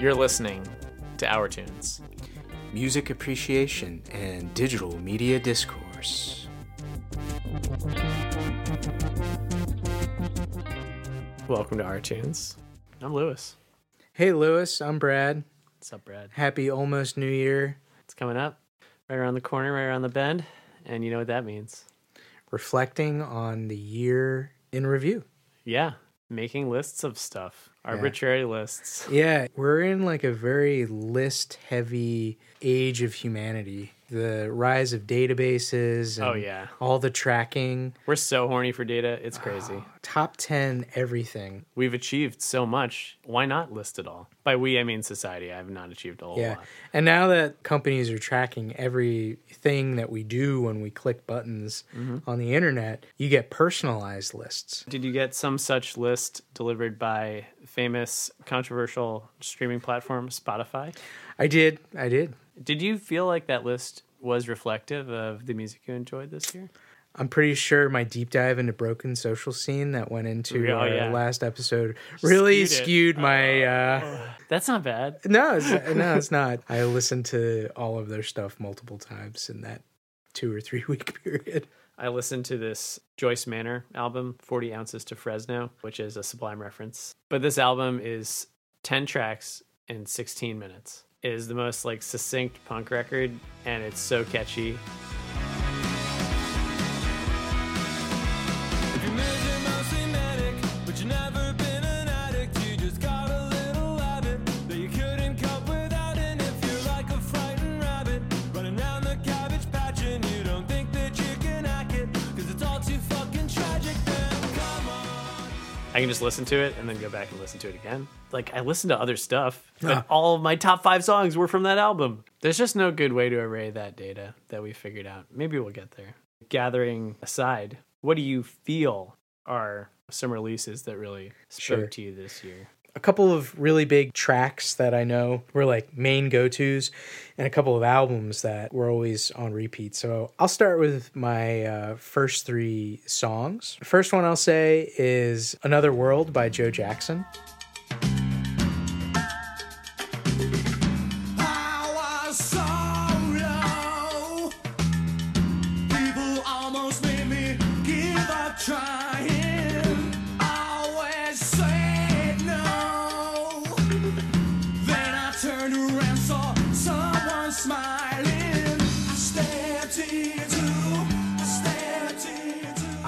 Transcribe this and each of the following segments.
You're listening to ourTunes. Music appreciation and digital media discourse. Welcome to ourTunes. I'm Louis. Hey, Louis, I'm Brad. What's up, Brad? Happy almost New Year. It's coming up right around the corner, right around the bend. And you know what that means. Reflecting on the year in review. Yeah, making lists of stuff, arbitrary lists. Yeah, we're in like a very list heavy age of humanity. The rise of databases and Oh, yeah. all the tracking, We're so horny for data, it's crazy. top 10 everything. We've achieved so much. Why not list it all? By we, I mean society. I have not achieved a whole Yeah. lot. And now that companies are tracking everything that we do when we click buttons Mm-hmm. on the internet, you get personalized lists. Did you get some such list delivered by famous, controversial streaming platform Spotify? I did. I did. Did you feel like that list was reflective of the music you enjoyed this year? I'm pretty sure my deep dive into broken social scene that went into Oh, our yeah. last episode really Skewed skewed my uh That's not bad. no, it's, no, it's not. I listened to all of their stuff multiple times in that 2 or 3 week period. I listened to this Joyce Manor album, 40 Ounces to Fresno, which is a Sublime reference. But this album is 10 tracks in 16 minutes. Is the most like succinct punk record, and it's so catchy. But you've never I can just listen to it and then go back and listen to it again. Like I listen to other stuff, but Ah. all of my top five songs were from that album. There's just no good way to array that data that we figured out. Maybe we'll get there. Gathering aside, what do you feel are some releases that really spoke Sure. to you this year? A couple of really big tracks that I know were like main go tos, and a couple of albums that were always on repeat. So I'll start with my uh, first three songs. First one I'll say is Another World by Joe Jackson.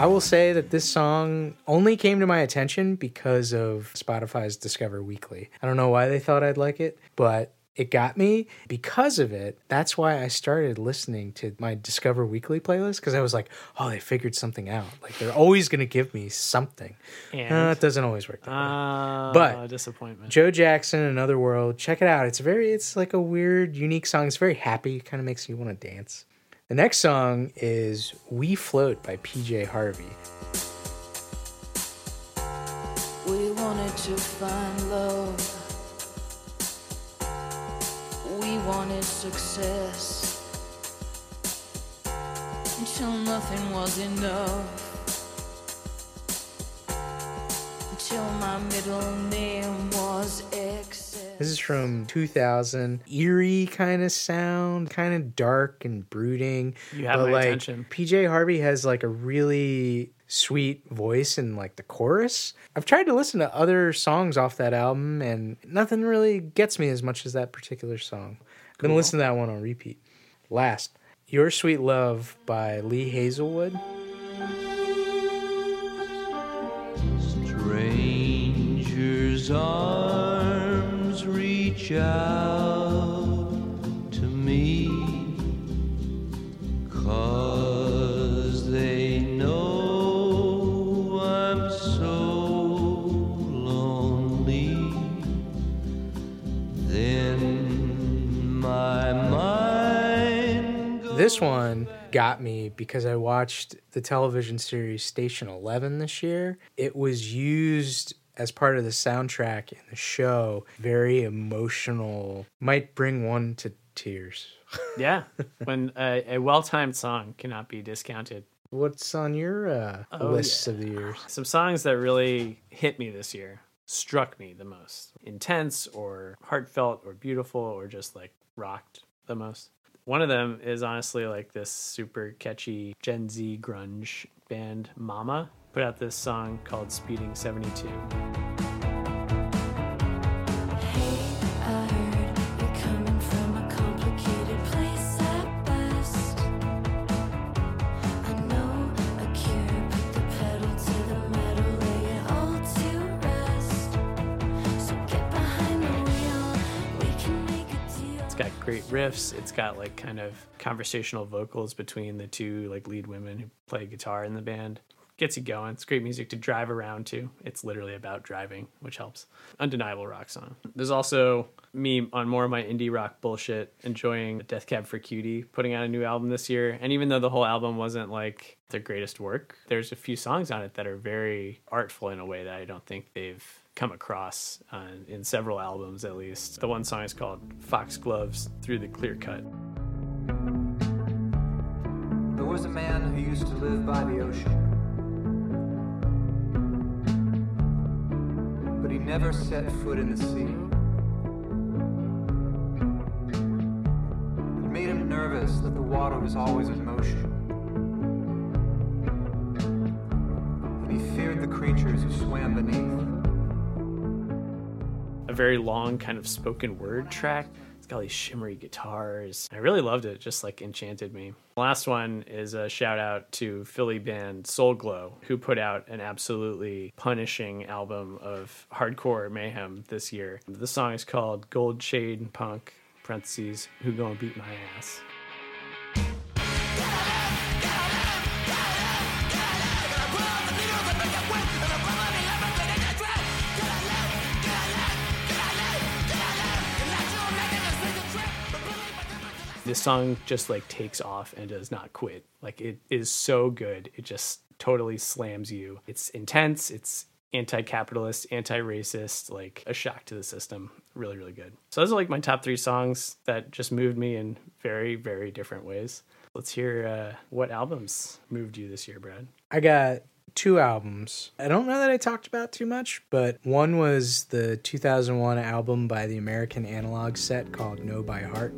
I will say that this song only came to my attention because of Spotify's Discover Weekly. I don't know why they thought I'd like it, but it got me because of it. That's why I started listening to my Discover Weekly playlist because I was like, oh, they figured something out. Like they're always going to give me something. And Uh, it doesn't always work that way. uh, But- disappointment. Joe Jackson, Another World. Check it out. It's very, it's like a weird, unique song. It's very happy. Kind of makes you want to dance. The next song is We Float by PJ Harvey. We wanted to find love. We wanted success. Until nothing was enough. This is from 2000. Eerie kind of sound, kind of dark and brooding. You have but, my like, attention. PJ Harvey has like a really sweet voice in like the chorus. I've tried to listen to other songs off that album and nothing really gets me as much as that particular song. I'm gonna listen to that one on repeat. Last, Your Sweet Love by Lee Hazlewood. Arms reach out to me, 'cause they know I'm so lonely. Then my mind This one got me because I watched the television series Station 11 this year. It was used as part of the soundtrack in the show. Very emotional, might bring one to tears. yeah, when a, a well-timed song cannot be discounted. What's on your uh, Oh, lists yeah. of the years? Some songs that really hit me this year, struck me the most. Intense or heartfelt or beautiful or just like rocked the most. One of them is honestly like this super catchy Gen Z grunge band, Momma, put out this song called Speeding 72. Hey, I heard you're coming from a complicated place at best. I know a cure, put the pedal to the metal, lay it all to rest. So get behind the wheel, we can make a deal. It's got great riffs. It's got like kind of conversational vocals between the two like lead women who play guitar in the band. Gets you going. It's great music to drive around to. It's literally about driving, which helps. Undeniable rock song. There's also me on more of my indie rock bullshit, enjoying Death Cab for Cutie putting out a new album this year. And even though the whole album wasn't like their greatest work, there's a few songs on it that are very artful in a way that I don't think they've come across uh, in several albums at least. The one song is called Foxgloves Through the Clear Cut. There was a man who used to live by the ocean. Never set foot in the sea. It made him nervous that the water was always in motion. And he feared the creatures who swam beneath. a very long kind of spoken word track. Got all these shimmery guitars. I really loved it, just like enchanted me. Last one is a shout out to Philly band Soul Glo, who put out an absolutely punishing album of hardcore mayhem this year. The song is called Gold Shade Punk, parentheses, Who Gonna Beat My Ass. This song just like takes off and does not quit. Like it is so good. It just totally slams you. It's intense, it's anti-capitalist, anti-racist, like a shock to the system. Really, really good. So those are like my top three songs that just moved me in very, very different ways. Let's hear uh, what albums moved you this year, Brad. I got two albums. I don't know that I talked about too much, but one was the 2001 album by the American Analog Set called Know by Heart.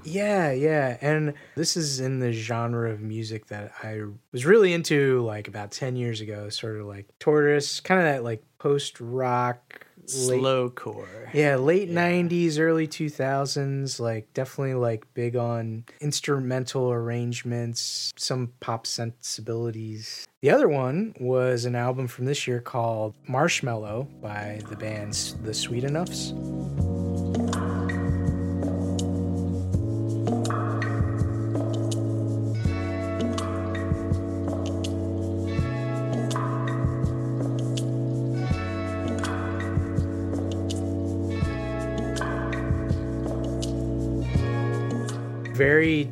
Album. Yeah, yeah. And this is in the genre of music that I was really into like about 10 years ago, sort of like Tortoise, kind of that like post rock, Slowcore. yeah, late 90s, early 2000s, like definitely like big on instrumental arrangements, some pop sensibilities. The other one was an album from this year called Marshmallow by the band The Sweet Enoughs.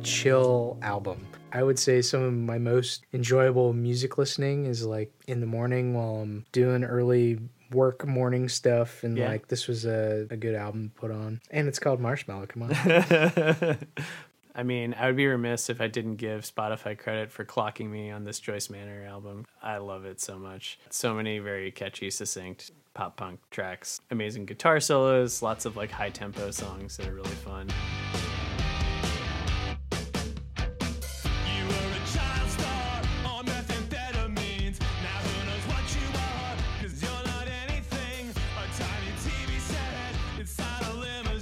Chill album. I would say some of my most enjoyable music listening is like in the morning while I'm doing early work morning stuff and Yeah. like this was a, a good album to put on. And it's called Marshmallow, come on. I mean, I would be remiss if I didn't give Spotify credit for clocking me on this Joyce Manor album. I love it so much. So many very catchy, succinct pop punk tracks, amazing guitar solos, lots of like high tempo songs that are really fun.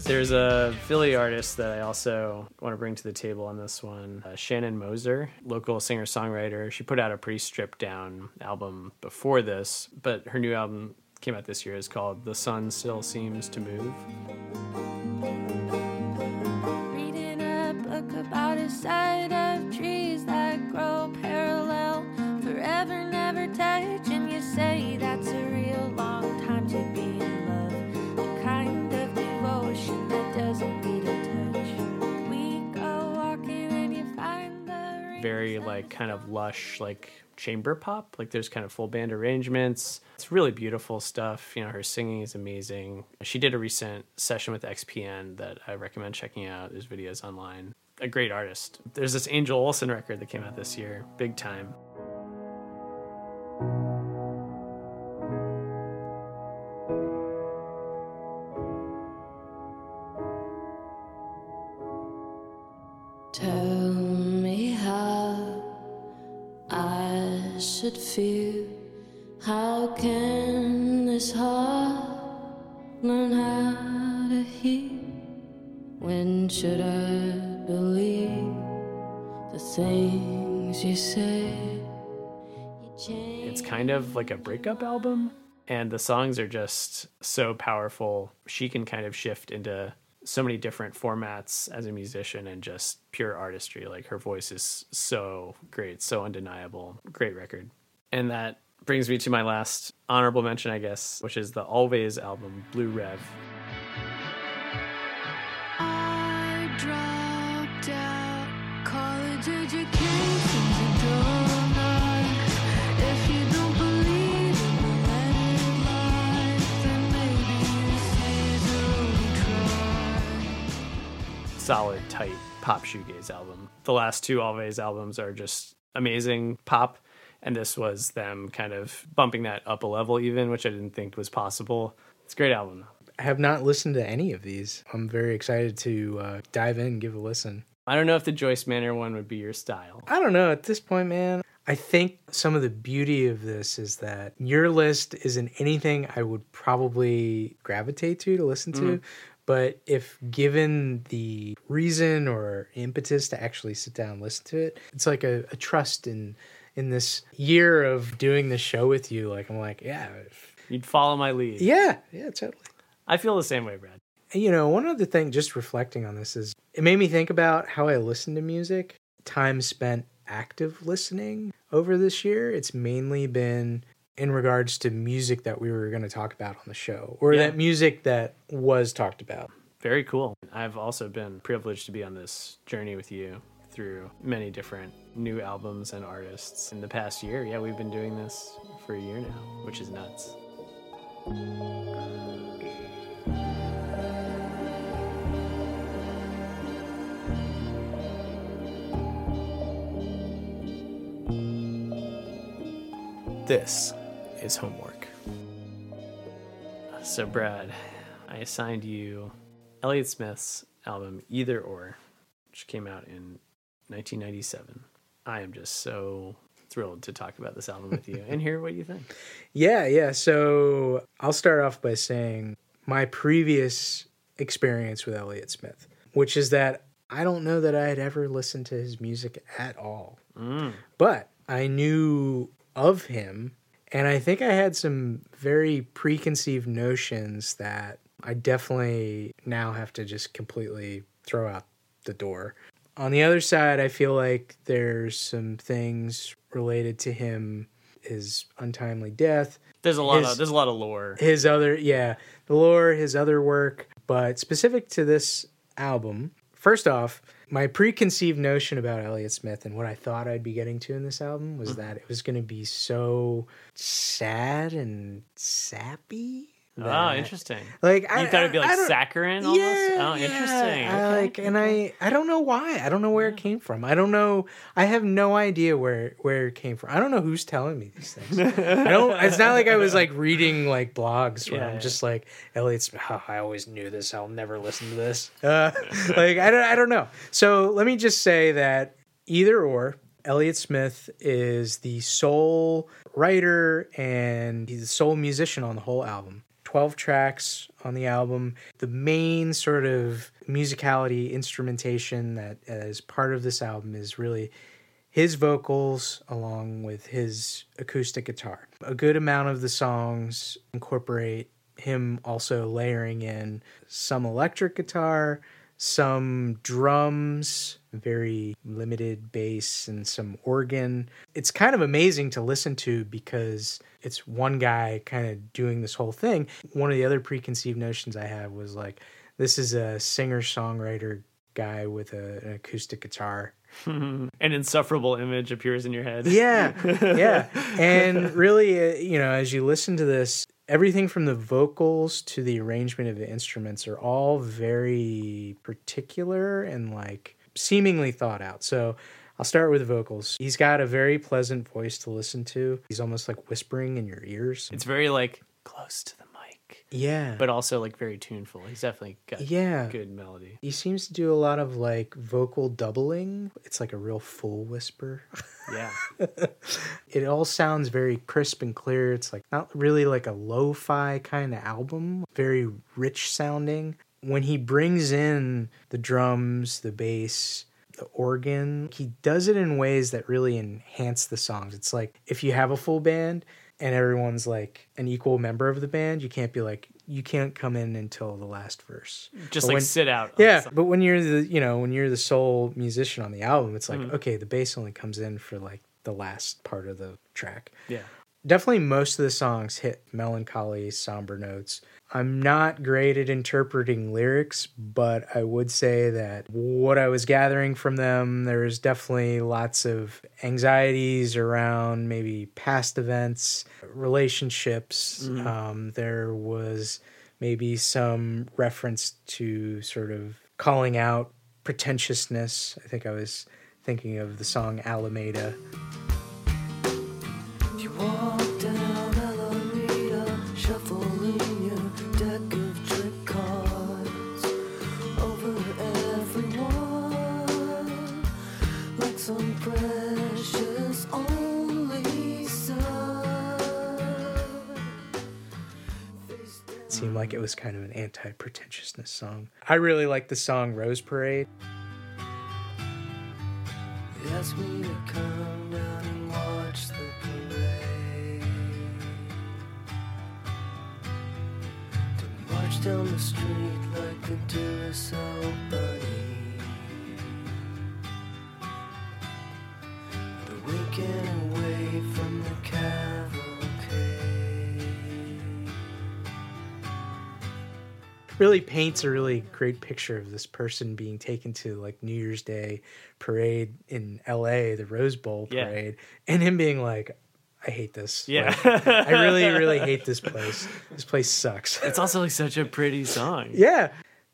There's a Philly artist that I also want to bring to the table on this one, uh, Shannen Moser, local singer songwriter. She put out a pretty stripped down album before this, but her new album came out this year is called The Sun Still Seems to Move. Reading a book about a side of trees that grow parallel, forever never very like kind of lush like chamber pop. Like there's kind of full band arrangements. It's really beautiful stuff. You know, her singing is amazing. She did a recent session with XPN that I recommend checking out. There's videos online. A great artist. There's this Angel Olsen record that came out this year, big time. Like a breakup album, and the songs are just so powerful. She can kind of shift into so many different formats as a musician and just pure artistry. Like her voice is so great, so undeniable. Great record. And that brings me to my last honorable mention, I guess, which is the Alvvays album, Blue Rev. I dropped out college education solid, tight pop shoegaze album. The last two Alvvays albums are just amazing pop, and this was them kind of bumping that up a level, even, which I didn't think was possible. It's a great album. I have not listened to any of these. I'm very excited to uh, dive in and give a listen. I don't know if the Joyce Manor one would be your style. I don't know at this point, man. I think some of the beauty of this is that your list isn't anything I would probably gravitate to to listen to. But if given the reason or impetus to actually sit down and listen to it, it's like a, a trust in in this year of doing this show with you. Like I'm like, yeah, You'd follow my lead. yeah, yeah, totally. I feel the same way, Brad. You know, one other thing, just reflecting on this, is it made me think about how I listen to music. Time spent active listening over this year. It's mainly been in regards to music that we were going to talk about on the show, or Yeah. that music that was talked about. Very cool. I've also been privileged to be on this journey with you through many different new albums and artists in the past year. Yeah, we've been doing this for a year now, which is nuts. This is homework. So, Brad, I assigned you Elliott Smith's album Either Or, which came out in 1997. I am just so thrilled to talk about this album with you and hear what you think. Yeah, yeah. So I'll start off by saying my previous experience with Elliott Smith, which is that I don't know that I had ever listened to his music at all. Mm. But I knew of him, and I think I had some very preconceived notions that I definitely now have to just completely throw out the door. On the other side, I feel like there's some things related to him, his untimely death, There's a lot His- of there's a lot of lore. his other yeah the lore his other work but specific to this album first off my preconceived notion about elliott smith and what i thought i'd be getting to in this album was mm. that it was going to be so sad and sappy Oh, interesting. like You I, thought it'd be like saccharine almost? yeah, oh, yeah. interesting. I Okay. like, and I, I don't know why. I don't know where it came from. I don't know. I have no idea where where it came from. I don't know who's telling me these things. I don't. It's not like I was like reading like blogs where Yeah, I'm yeah. just like Elliott. Smith, "Oh, I always knew this. I'll never listen to this. Uh, like I don't. I don't know. So let me just say that either or. Elliott Smith is the sole writer and he's the sole musician on the whole album. 12 tracks on the album. The main sort of musicality instrumentation that is part of this album is really his vocals along with his acoustic guitar. A good amount of the songs incorporate him also layering in some electric guitar, some drums, very limited bass, and some organ. It's kind of amazing to listen to because it's one guy kind of doing this whole thing. One of the other preconceived notions I have was like, this is a singer songwriter guy with a, an acoustic guitar. An insufferable image appears in your head. Yeah, yeah. And really, uh, you know, as you listen to this, everything from the vocals to the arrangement of the instruments are all very particular and like seemingly thought out. So I'll start with the vocals. He's got a very pleasant voice to listen to. He's almost like whispering in your ears. It's very like close to the Yeah. but also like very tuneful. He's definitely got yeah. good melody. He seems to do a lot of like vocal doubling. It's like a real full whisper. Yeah. it all sounds very crisp and clear. It's like not really like a lo-fi kind of album, very rich sounding. When he brings in the drums, the bass, the organ, he does it in ways that really enhance the songs. It's like if you have a full band and everyone's like an equal member of the band, you can't be like you can't come in until the last verse. Just But like when- sit out. yeah, but when you're the you know when you're the sole musician on the album, it's like mm-hmm. okay, the bass only comes in for like the last part of the track. Yeah. Definitely, most of the songs hit melancholy, somber notes. I'm not great at interpreting lyrics, but I would say that what I was gathering from them, there was definitely lots of anxieties around maybe past events, relationships. Um, there was maybe some reference to sort of calling out pretentiousness. I think I was thinking of the song Alameda. Like it was kind of an anti pretentiousness song. I really like the song Rose Parade. Down the street like Duracell. The weekend away Really paints a really great picture of this person being taken to like New Year's Day parade in LA, the Rose Bowl Yeah. parade, and him being like, I hate this. Yeah. Like, I really, really hate this place. This place sucks. It's also like such a pretty song. Yeah.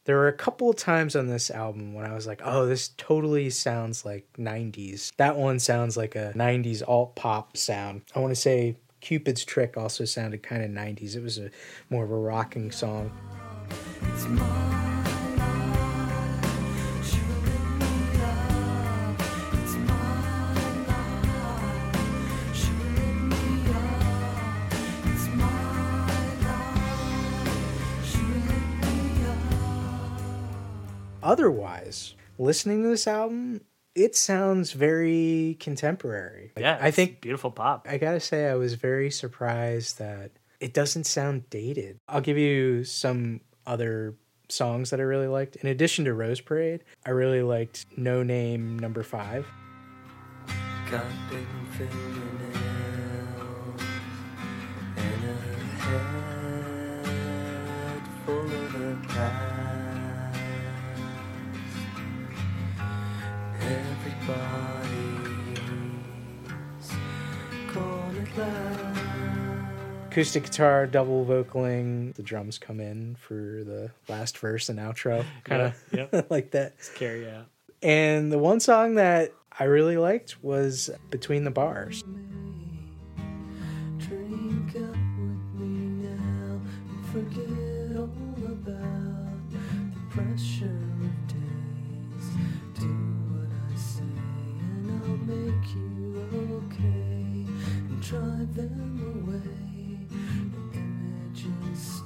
There were a couple of times on this album when I was like, oh, this totally sounds like 90s. That one sounds like a 90s alt pop sound. I want to say Cupid's Trick also sounded kind of 90s. It was a more of a rocking song. Otherwise, listening to this album, it sounds very contemporary. Like, Yeah. I think beautiful pop. I gotta say, I was very surprised that it doesn't sound dated. I'll give you some other songs that I really liked. In addition to Rose Parade, I really liked No Name Number Five. Everybody's gonna laugh. Acoustic guitar, double vocaling. The drums come in for the last verse and outro. Kind of Yeah, yep. like that. Carry out. And the one song that I really liked was Between the Bars. Drink up with me now and forget all about the pressure of days. Do what I say and I'll make you okay and drive them away.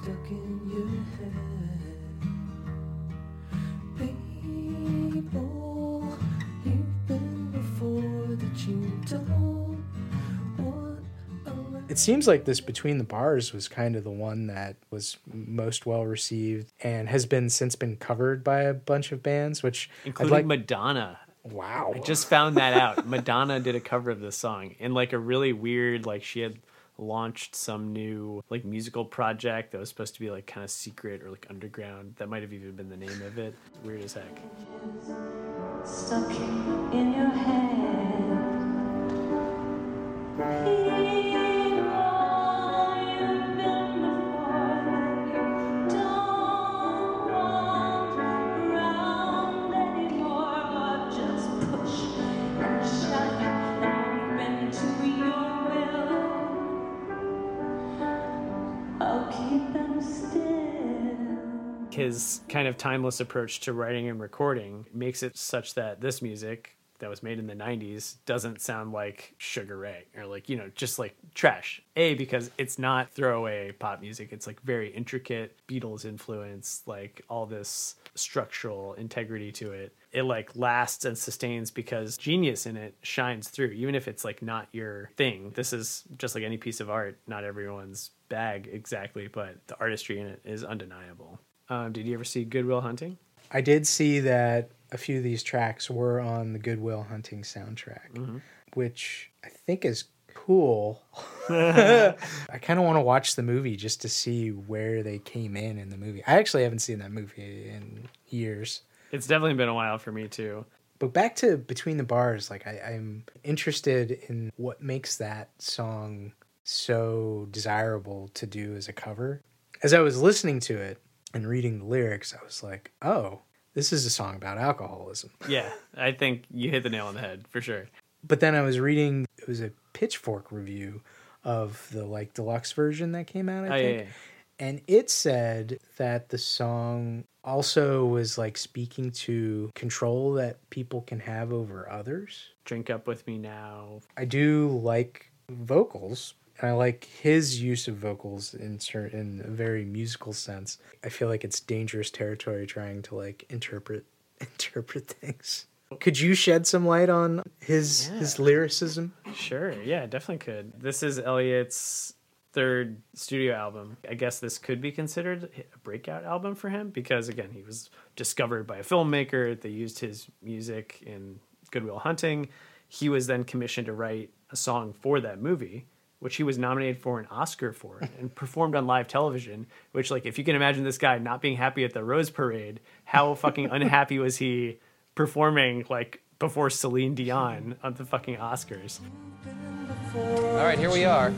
The images stuck in your head. People you've been before that you don't want. It seems like this Between the Bars was kind of the one that was most well received and has been since been covered by a bunch of bands, which Including like. Madonna. wow. I just found that out. Madonna did a cover of this song in like a really weird, like she had launched some new like musical project that was supposed to be like kind of secret or like underground. That might have even been the name of it. Weird as heck. stuck in your head. His kind of timeless approach to writing and recording makes it such that this music that was made in the 90s doesn't sound like Sugar Ray or like, you know, just like trash. A, because it's not throwaway pop music. It's like very intricate Beatles influence, like all this structural integrity to it. It like lasts and sustains because genius in it shines through, even if it's like not your thing. This is just like any piece of art, not everyone's bag exactly, but the artistry in it is undeniable. Um, did you ever see Good Will Hunting? I did see that a few of these tracks were on the Good Will Hunting soundtrack, which I think is cool. I kind of want to watch the movie just to see where they came in in the movie. I actually haven't seen that movie in years. It's definitely been a while for me too. But back to Between the Bars, like I, I'm interested in what makes that song so desirable to do as a cover. As I was listening to it and reading the lyrics, I was like, oh, this is a song about alcoholism. Yeah, I think you hit the nail on the head for sure. But then I was reading, it was a Pitchfork review of the like deluxe version that came out, I Oh, yeah, think. yeah. And it said that the song also was like speaking to control that people can have over others. Drink up with me now. I do like vocals. And I like his use of vocals in certain in a very musical sense. I feel like it's dangerous territory trying to like interpret interpret things. Could you shed some light on his his lyricism? Sure, yeah, definitely could. This is Elliott's third studio album. I guess this could be considered a breakout album for him because again, he was discovered by a filmmaker. They used his music in Good Will Hunting. He was then commissioned to write a song for that movie, which he was nominated for an Oscar for and performed on live television. Which, like, if you can imagine this guy not being happy at the Rose Parade, how fucking unhappy was he performing like before Celine Dion on the fucking Oscars? All right, here we are.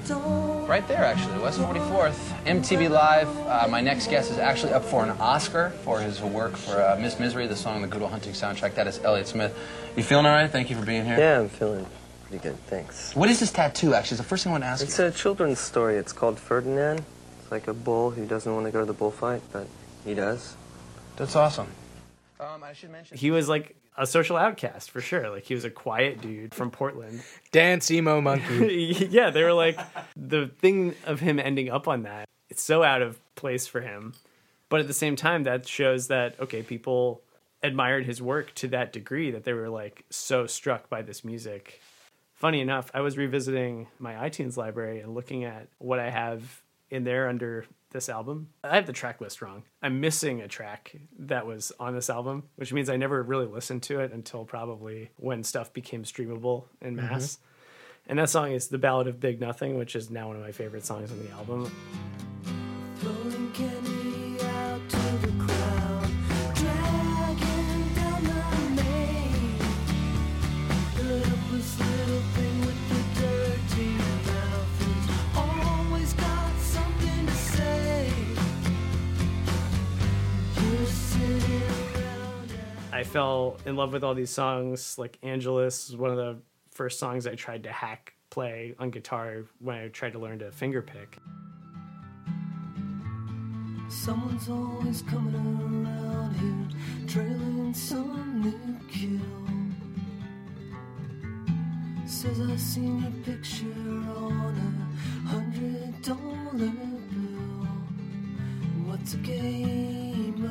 Right there, actually, West 44th, MTV Live. Uh, my next guest is actually up for an Oscar for his work for uh, Miss Misery, the song on the Good Will Hunting soundtrack. That is Elliott Smith. You feeling all right? Thank you for being here. Yeah, I'm feeling pretty good, thanks. What is this tattoo, actually? It's the first thing I want to ask It's you. a children's story. It's called Ferdinand. It's like a bull who doesn't want to go to the bullfight, but he does. That's awesome. Um, I should mention. he was like a social outcast for sure. Like he was a quiet dude from Portland. Dance emo monkey. yeah, they were like the thing of him ending up on that. It's so out of place for him. But at the same time that shows that okay, people admired his work to that degree that they were like so struck by this music. Funny enough, I was revisiting my iTunes library and looking at what I have in there under this album. I have the track list wrong. I'm missing a track that was on this album, which means I never really listened to it until probably when stuff became streamable in mm-hmm. mass. And that song is The Ballad of Big Nothing, which is now one of my favorite songs on the album. I fell in love with all these songs. Like Angeles one of the first songs I tried to hack play on guitar when I tried to learn to finger pick. Someone's always coming around here, trailing some new kill. Says I seen your picture on a hundred dollar bill. What's a game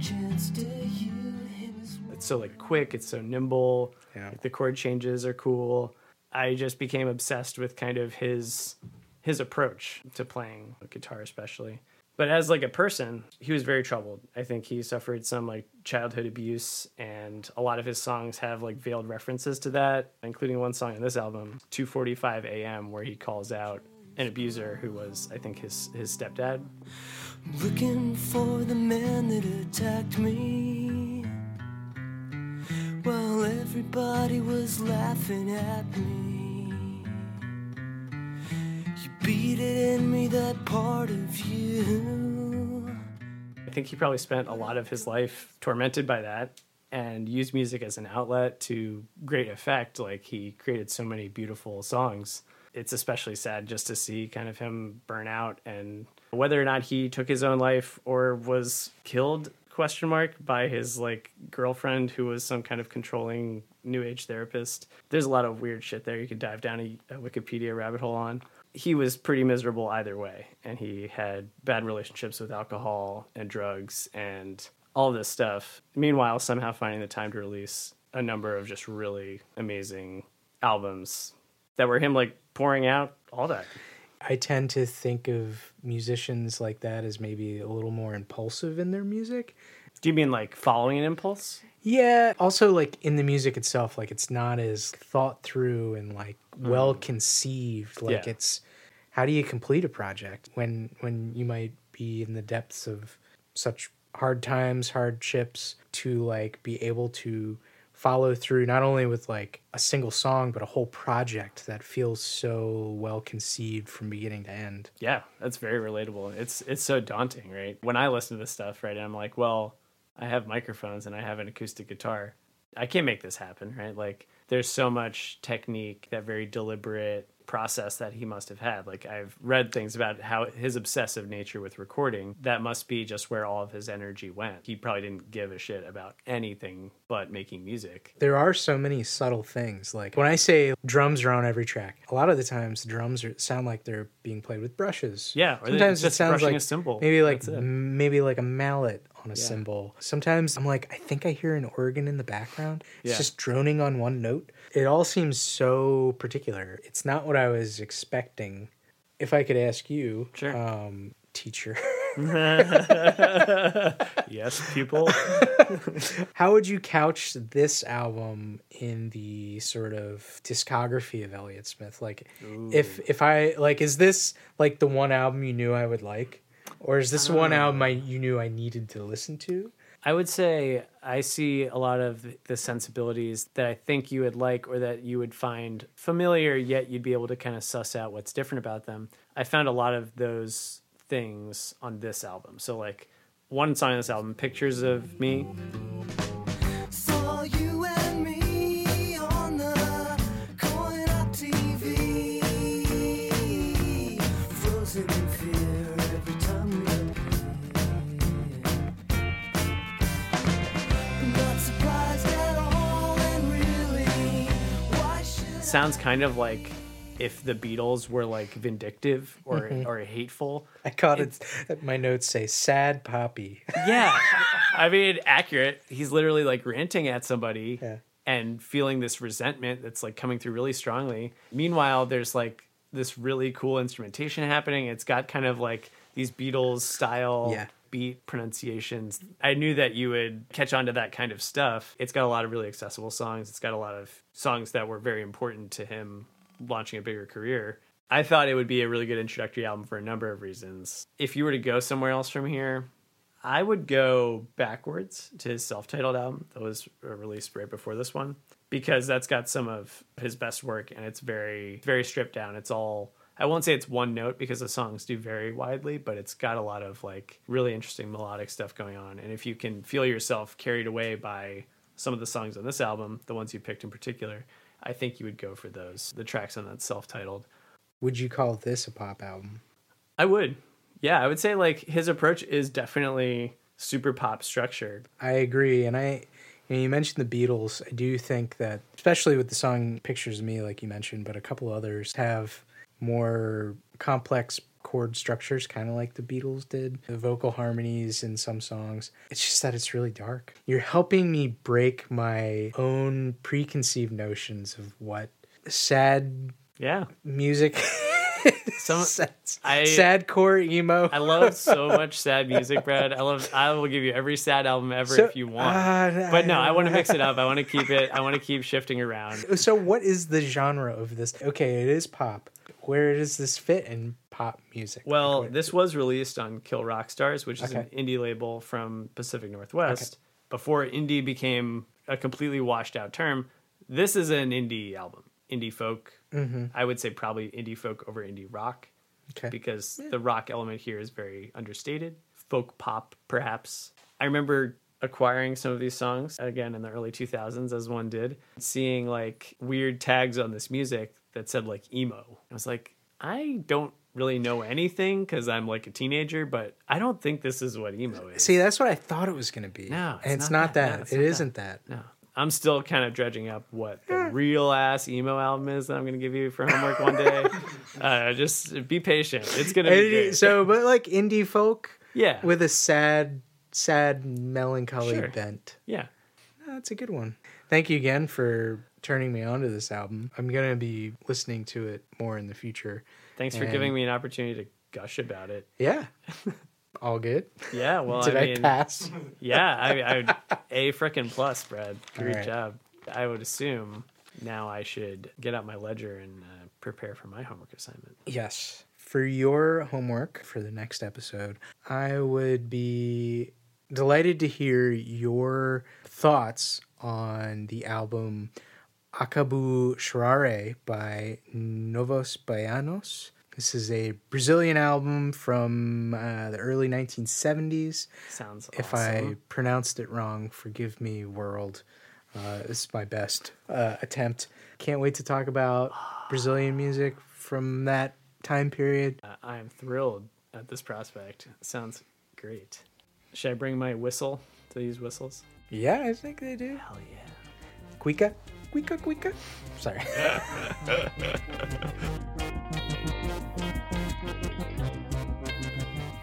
chance to? Him as well? It's so like quick, it's so nimble. Yeah. Like the chord changes are cool. I just became obsessed with kind of his his approach to playing guitar especially. But as like a person, he was very troubled. I think he suffered some like childhood abuse and a lot of his songs have like veiled references to that, including one song on this album, 2:45 a.m. where he calls out an abuser who was, I think, his his stepdad. Looking for the man that attacked me. Everybody was laughing at me. You beat it in me, that part of you. I think he probably spent a lot of his life tormented by that and used music as an outlet to great effect. Like he created so many beautiful songs. It's especially sad just to see kind of him burn out and whether or not he took his own life or was killed question mark by his like girlfriend who was some kind of controlling new age therapist. There's a lot of weird shit there you could dive down a, a Wikipedia rabbit hole on he was pretty miserable either way and he had bad relationships with alcohol and drugs and all this stuff meanwhile somehow finding the time to release a number of just really amazing albums that were him like pouring out all that I tend to think of musicians like that as maybe a little more impulsive in their music. do you mean like following an impulse Yeah. Also, like in the music itself, like it's not as thought through and like hmm. well conceived. Like Yeah. it's how do you complete a project when when you might be in the depths of such hard times, hardships to like be able to follow through not only with like a single song but a whole project that feels so well conceived from beginning to end. yeah that's very relatable. It's it's so daunting right? When i listen to this stuff right i'm like well i have microphones and i have an acoustic guitar. I can't make this happen right? Like there's so much technique that very deliberate process that he must have had like i've read things about how his obsessive nature with recording that must be just where all of his energy went he probably didn't give a shit about anything but making music there are so many subtle things. Like when I say drums are on every track, a lot of the times the drums are, sound like they're being played with brushes. Yeah, sometimes it sounds like a cymbal. maybe like That's it. m- maybe like a mallet on a Yeah. cymbal. Sometimes I'm like, I think I hear an organ in the background. It's Yeah. just droning on one note. It all seems so particular. It's not what I was expecting. If I could ask you, Sure. um, teacher. yes pupil How would you couch this album in the sort of discography of Elliott Smith? Like, if if I like, is this like the one album you knew I would like, or is this one album I you knew I needed to listen to? I would say I see a lot of the sensibilities that I think you would like or that you would find familiar, yet you'd be able to kind of suss out what's different about them. I found a lot of those things on this album. So, like, one song on this album, Pictures of Me, sounds kind of like if the Beatles were like vindictive or, mm-hmm. or hateful. I caught it. Uh, my notes say "sad poppy." Yeah. I mean, accurate. He's literally like ranting at somebody Yeah. and feeling this resentment that's like coming through really strongly. Meanwhile, there's like this really cool instrumentation happening. It's got kind of like these Beatles style Yeah. Beat pronunciations. I knew that you would catch on to that kind of stuff. It's got a lot of really accessible songs. It's got a lot of songs that were very important to him launching a bigger career. I thought it would be a really good introductory album for a number of reasons. If you were to go somewhere else from here, I would go backwards to his self-titled album that was released right before this one because that's got some of his best work and it's very very stripped down. It's all I won't say it's one note because the songs do vary widely, but it's got a lot of like really interesting melodic stuff going on. And if you can feel yourself carried away by some of the songs on this album, the ones you picked in particular, I think you would go for those. The tracks on that self-titled. Would you call this a pop album? I would. Yeah, I would say like his approach is definitely super pop structured. I agree, and I. You, know, you mentioned the Beatles. I do think that, especially with the song "Pictures of Me," like you mentioned, but a couple others have more complex chord structures, kind of like the Beatles did. The vocal harmonies in some songs. It's just that it's really dark. You're helping me break my own preconceived notions of what sad Yeah. music Some- sad, I- sad core emo. I love so much sad music, Brad. I love. I will give you every sad album ever So- if you want. uh, but no, I want to mix it up. I want to keep it. I want to keep shifting around. So, what is the genre of this? Okay, it is pop. Where does this fit in pop music? Well, Like, this was released on Kill Rock Stars, which is Okay. an indie label from Pacific Northwest. Before indie became a completely washed out term, this is an indie album. Indie folk. Mm-hmm. I would say probably indie folk over indie rock okay. because the rock element here is very understated. Folk pop, perhaps. I remember acquiring some of these songs again in the early 2000s, as one did, seeing like weird tags on this music that said like emo. I was like, I don't really know anything because I'm like a teenager, but I don't think this is what emo is. See, that's what I thought it was going to be. No, it's and it's not not, that. that. No, it's It not that. isn't that. no. I'm still kind of dredging up what the real ass emo album is that I'm going to give you for homework one day. uh, just be patient. It's going to be great. so, but like indie folk yeah, with a sad, sad, melancholy Sure. bent. yeah. That's a good one. Thank you again for turning me on to this album. I'm going to be listening to it more in the future. Thanks for And- giving me an opportunity to gush about it. Yeah. All good. Yeah, well, Did I I, mean, pass? yeah, I, I would, a frickin' plus, Brad. Great right. job. I would assume now I should get out my ledger and uh, prepare for my homework assignment. Yes. For your homework for the next episode, I would be delighted to hear your thoughts on the album Acabou Chorare by Novos Baianos. This is a Brazilian album from uh, the early 1970s. Sounds awesome. If awesome. I pronounced it wrong, forgive me, world. Uh, this is my best uh, attempt. Can't wait to talk about Brazilian music from that time period. Uh, I am thrilled at this prospect. Sounds great. Should I bring my whistle to use whistles? Yeah, I think they do. Hell yeah. Cuica, cuica, cuica. Sorry.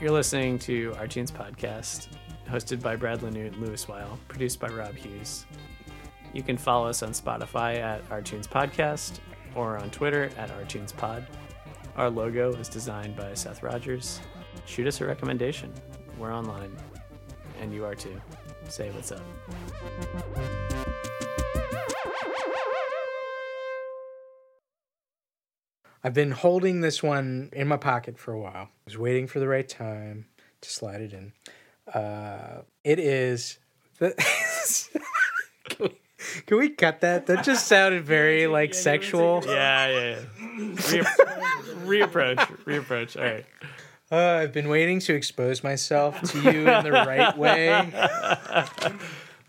You're listening to ourTunes podcast, hosted by Brad Lanoot and Louis Weil, produced by Rob Hughes. You can follow us on Spotify at ourTunes Podcast or on Twitter at ourTunes Pod. Our logo is designed by Seth Rogers. Shoot us a recommendation. We're online, and you are too. Say what's up. I've been holding this one in my pocket for a while. I was waiting for the right time to slide it in. Uh, it is. The can, we, can we cut that? That just sounded very like sexual. Yeah, yeah. yeah. Re- reapproach, reapproach. All right. Uh, I've been waiting to expose myself to you in the right way.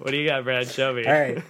What do you got, Brad? Show me. All right.